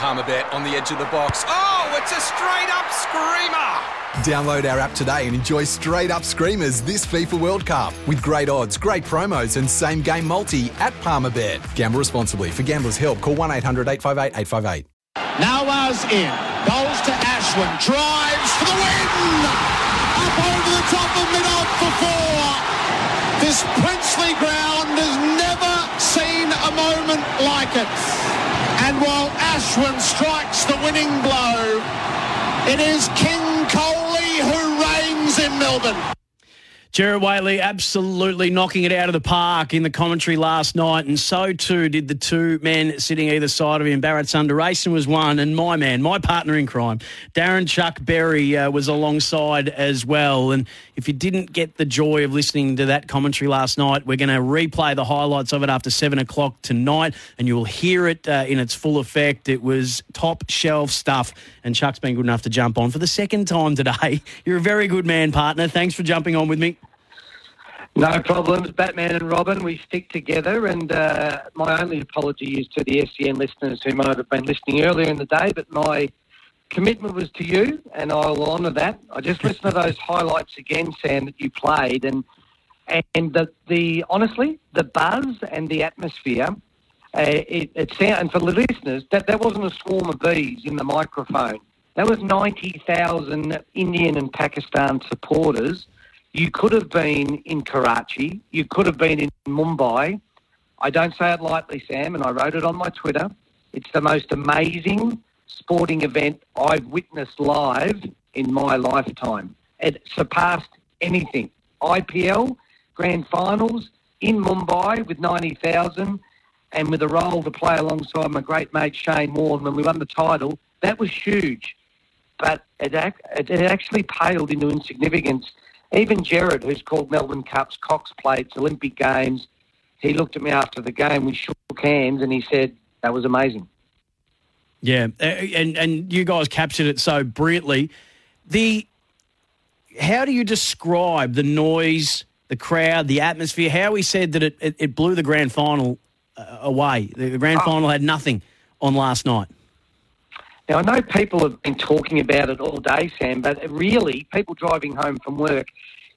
Palmerbet on the edge of the box. Oh, it's a straight up screamer! Download our app today and enjoy straight up screamers this FIFA World Cup with great odds, great promos, and same game multi at Palmerbet. Gamble responsibly. For gamblers' help, call 1 800 858 858. Nawaz in. Goes to Ashwin. Drives for the win! Up over the top of mid-off for four. This princely ground has never seen a moment like it. And while Ashwin strikes the winning blow, it is King Kohli who reigns in Melbourne. Gerard Whateley absolutely knocking it out of the park in the commentary last night, and so too did the two men sitting either side of him. Bharat Sundaresan was one, and my man, my partner in crime, Darren Chuck Berry, uh, was alongside as well. And if you didn't get the joy of listening to that commentary last night, we're going to replay the highlights of it after seven o'clock tonight, and you will hear it uh, in its full effect. It was top shelf stuff, and Chuck's been good enough to jump on for the second time today. You're a very good man, partner. Thanks for jumping on with me. No problems, Batman and Robin. We stick together, and uh, my only apology is to the SEN listeners who might have been listening earlier in the day. But my commitment was to you, and I'll honour that. I just listened to those highlights again, Sam, that you played, and and the, the honestly the buzz and the atmosphere. Uh, it, it sound, and for the listeners, that that wasn't a swarm of bees in the microphone. That was ninety thousand Indian and Pakistan supporters you could have been in Karachi. You could have been in Mumbai. I don't say it lightly, Sam, and I wrote it on my Twitter. It's the most amazing sporting event I've witnessed live in my lifetime. It surpassed anything. IPL, grand finals in Mumbai with 90,000 and with a role to play alongside my great mate Shane Warne when we won the title. That was huge. But it, it actually paled into insignificance even Jared, who's called Melbourne Cups, Cox Plates, Olympic Games, he looked at me after the game. We shook hands and he said, that was amazing. Yeah, and and you guys captured it so brilliantly. The how do you describe the noise, the crowd, the atmosphere? How he said that it, it, it blew the grand final uh, away. The grand oh. final had nothing on last night. Now, I know people have been talking about it all day, Sam, but really, people driving home from work,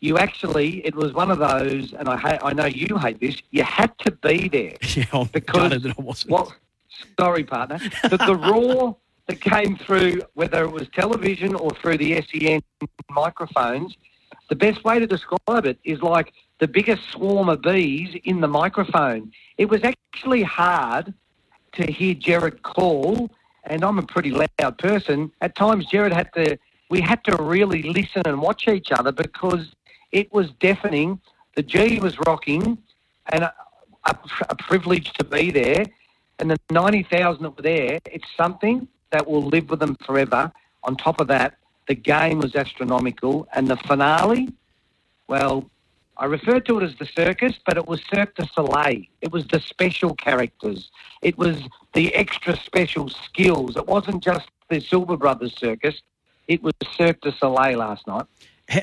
you actually, it was one of those, and I hate, I know you hate this, you had to be there. Yeah, oh I'm because, that I wasn't. Well, sorry, partner. But the roar that came through, whether it was television or through the SEN microphones, the best way to describe it is like the biggest swarm of bees in the microphone. It was actually hard to hear Jared call and I'm a pretty loud person. At times, Jared had to, we had to really listen and watch each other because it was deafening. The G was rocking, and a, a, a privilege to be there. And the 90,000 that were there, it's something that will live with them forever. On top of that, the game was astronomical, and the finale, well, I referred to it as the circus, but it was Cirque du Soleil. It was the special characters. It was the extra special skills. It wasn't just the Silver Brothers circus. It was Cirque du Soleil last night.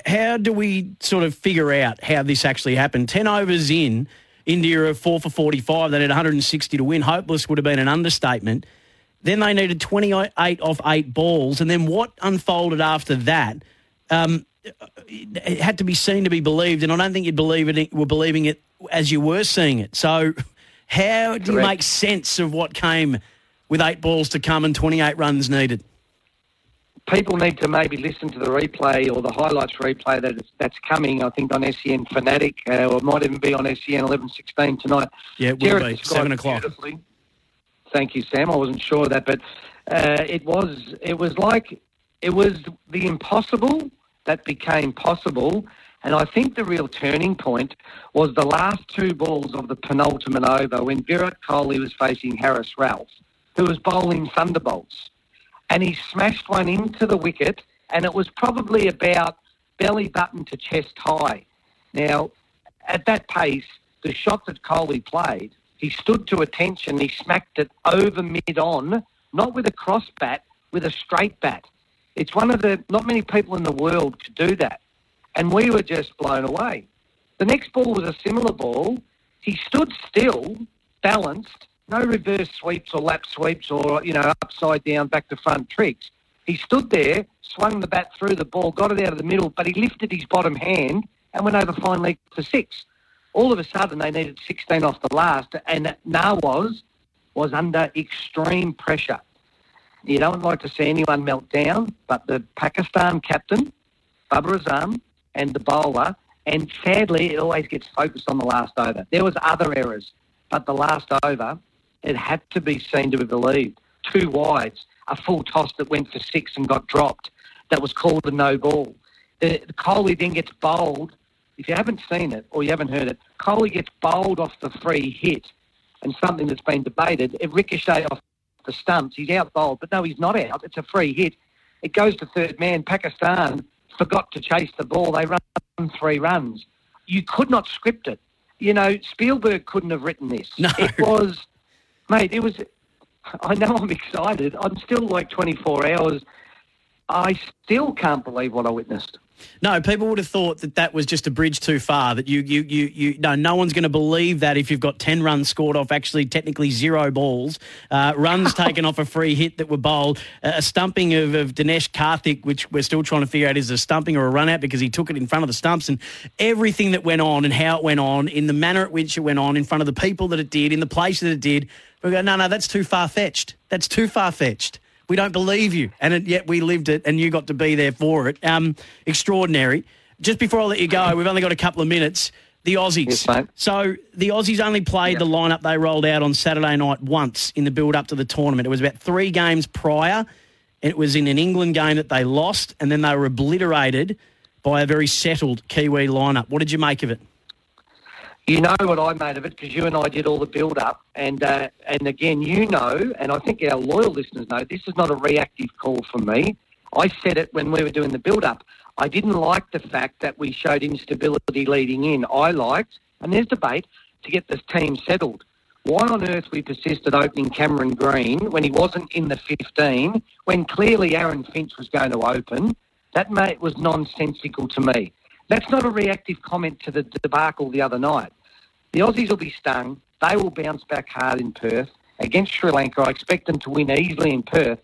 How do we sort of figure out how this actually happened? 10 overs in, India are 4 for 45. They need 160 to win. Hopeless would have been an understatement. Then they needed 28 off eight balls. And then what unfolded after that? Um, it had to be seen to be believed, and I don't think you'd believe it. Were believing it as you were seeing it. So, how do Correct. you make sense of what came with eight balls to come and twenty-eight runs needed? People need to maybe listen to the replay or the highlights replay that that's coming. I think on SEN Fanatic, uh, or it might even be on SEN eleven sixteen tonight. Yeah, it will be seven o'clock. Thank you, Sam. I wasn't sure of that, but uh, it was it was like it was the impossible that became possible. And I think the real turning point was the last two balls of the penultimate over when Virat Kohli was facing Haris Rauf, who was bowling thunderbolts. And he smashed one into the wicket, and it was probably about belly button to chest high. Now, at that pace, the shot that Kohli played, he stood to attention, he smacked it over mid on, not with a cross bat, with a straight bat. It's one of the, not many people in the world could do that. And we were just blown away. The next ball was a similar ball. He stood still, balanced, no reverse sweeps or lap sweeps or you know upside down, back to front tricks. He stood there, swung the bat through the ball, got it out of the middle, but he lifted his bottom hand and went over fine leg for six. All of a sudden, they needed 16 off the last, and Nawaz was under extreme pressure. You don't like to see anyone melt down, but the Pakistan captain, Babar Azam, and the bowler, and sadly, it always gets focused on the last over. There was other errors, but the last over, it had to be seen to be believed. Two wides, a full toss that went for six and got dropped. That was called a no ball. The, the Kohli then gets bowled. If you haven't seen it or you haven't heard it, Kohli gets bowled off the free hit, and something that's been debated. It ricocheted off the stumps. He's out bowled, but no, he's not out. It's a free hit. It goes to third man. Pakistan forgot to chase the ball. They run three runs. You could not script it. You know, Spielberg couldn't have written this. No. It was, mate, it was. I know I'm excited. I'm still like 24 hours. I still can't believe what I witnessed. No, people would have thought that that was just a bridge too far. That you, you, you, you no, no one's going to believe that if you've got ten runs scored off actually technically zero balls, uh, runs taken off a free hit that were bowled, a stumping of, of Dinesh Karthik, which we're still trying to figure out is a stumping or a run out because he took it in front of the stumps, and everything that went on and how it went on, in the manner at which it went on, in front of the people that it did, in the place that it did. We go, no, no, that's too far fetched. That's too far fetched. We don't believe you. And it, yet we lived it and you got to be there for it. Um, extraordinary. Just before I let you go, we've only got a couple of minutes. The Aussies. Yes. So the Aussies only played Yeah. the lineup they rolled out on Saturday night once in the build up to the tournament. It was about three games prior. and It was in an England game that they lost, and then they were obliterated by a very settled Kiwi lineup. What did you make of it? You know what I made of it because you and I did all the build up, and uh, and again, you know, and I think our loyal listeners know this is not a reactive call from me. I said it when we were doing the build up. I didn't like the fact that we showed instability leading in. I liked, and there's debate, to get this team settled. Why on earth we persisted opening Cameron Green when he wasn't in the 15, when clearly Aaron Finch was going to open? That mate was nonsensical to me. That's not a reactive comment to the debacle the other night. The Aussies will be stung. They will bounce back hard in Perth. Against Sri Lanka, I expect them to win easily in Perth,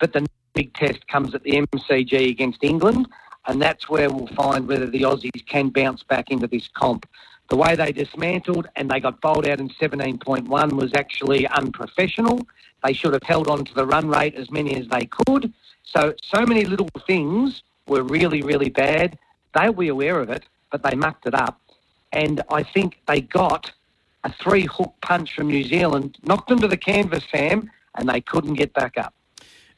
but the big test comes at the MCG against England, and that's where we'll find whether the Aussies can bounce back into this comp. The way they dismantled and they got bowled out in 17.1 was actually unprofessional. They should have held on to the run rate as many as they could. So, so many little things were really, really bad. They'll be aware of it, but they mucked it up. And I think they got a three hook punch from New Zealand, knocked them to the canvas, Sam, and they couldn't get back up.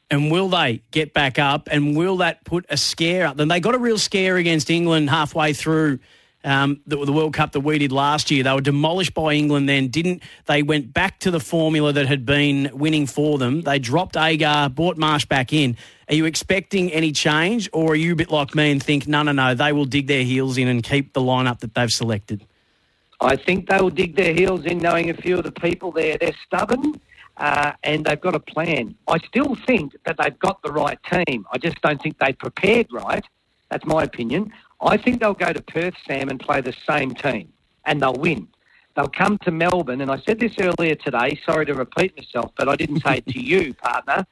And will they get back up? And will that put a scare up? Then they got a real scare against England halfway through um, the, the World Cup that we did last year. They were demolished by England. Then didn't they? Went back to the formula that had been winning for them. They dropped Agar, brought Marsh back in. Are you expecting any change, or are you a bit like me and think no, no, no? They will dig their heels in and keep the lineup that they've selected. I think they will dig their heels in knowing a few of the people there. They're stubborn uh, and they've got a plan. I still think that they've got the right team. I just don't think they prepared right. That's my opinion. I think they'll go to Perth, Sam, and play the same team and they'll win. They'll come to Melbourne, and I said this earlier today. Sorry to repeat myself, but I didn't say it to you, partner.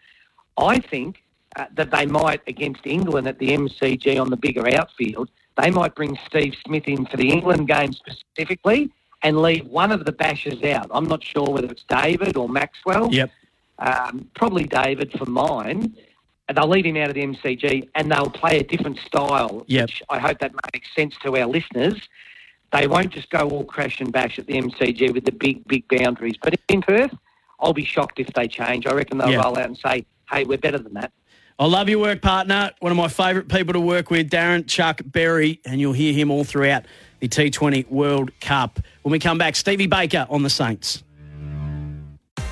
I think uh, that they might, against England at the MCG on the bigger outfield, they might bring Steve Smith in for the England game specifically and leave one of the bashers out. I'm not sure whether it's David or Maxwell. Yep. Um, probably David for mine. And they'll leave him out of the MCG and they'll play a different style, Yep. which I hope that makes sense to our listeners. They won't just go all crash and bash at the MCG with the big, big boundaries. But in Perth, I'll be shocked if they change. I reckon they'll Yeah. roll out and say, hey, we're better than that. I love your work, partner. One of my favourite people to work with, Darren Chuck Berry, and you'll hear him all throughout the T20 World Cup. When we come back, Stevie Baker on the Saints.